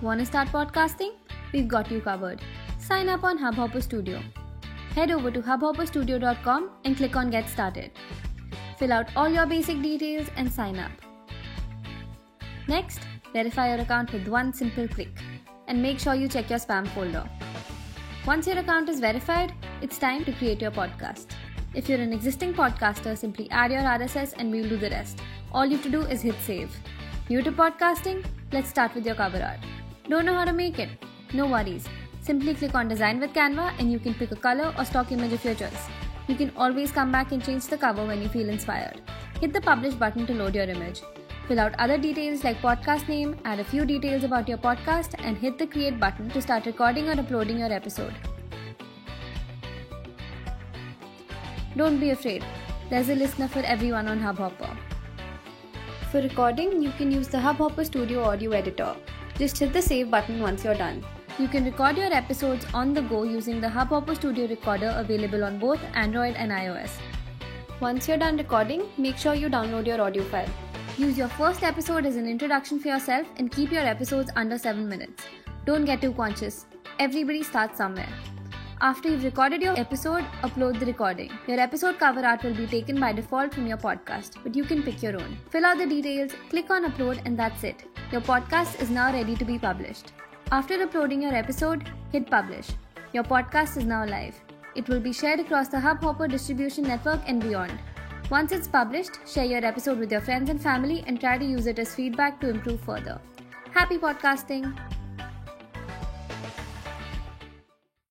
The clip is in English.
Want to start podcasting? We've got you covered. Sign up on Hubhopper Studio. Head over to hubhopperstudio.com and click on Get Started. Fill out all your basic details and sign up. Next, verify your account with one simple click and make sure you check your spam folder. Once your account is verified, it's time to create your podcast. If you're an existing podcaster, simply add your RSS and we'll do the rest. All you have to do is hit save. New to podcasting? Let's start with your cover art. Don't know how to make it? No worries. Simply click on Design with Canva and you can pick a color or stock image of your choice. You can always come back and change the cover when you feel inspired. Hit the Publish button to load your image. Fill out other details like podcast name, add a few details about your podcast, and hit the Create button to start recording or uploading your episode. Don't be afraid, there's a listener for everyone on Hubhopper. For recording, you can use the Hubhopper Studio Audio Editor. Just hit the Save button once you're done. You can record your episodes on the go using the Hubhopper Studio Recorder available on both Android and iOS. Once you're done recording, make sure you download your audio file. Use your first episode as an introduction for yourself and keep your episodes under 7 minutes. Don't get too conscious. Everybody starts somewhere. After you've recorded your episode, upload the recording. Your episode cover art will be taken by default from your podcast, but you can pick your own. Fill out the details, click on upload, and that's it. Your podcast is now ready to be published. After uploading your episode, hit publish. Your podcast is now live. It will be shared across the Hubhopper distribution network and beyond. Once it's published, share your episode with your friends and family and try to use it as feedback to improve further. Happy podcasting!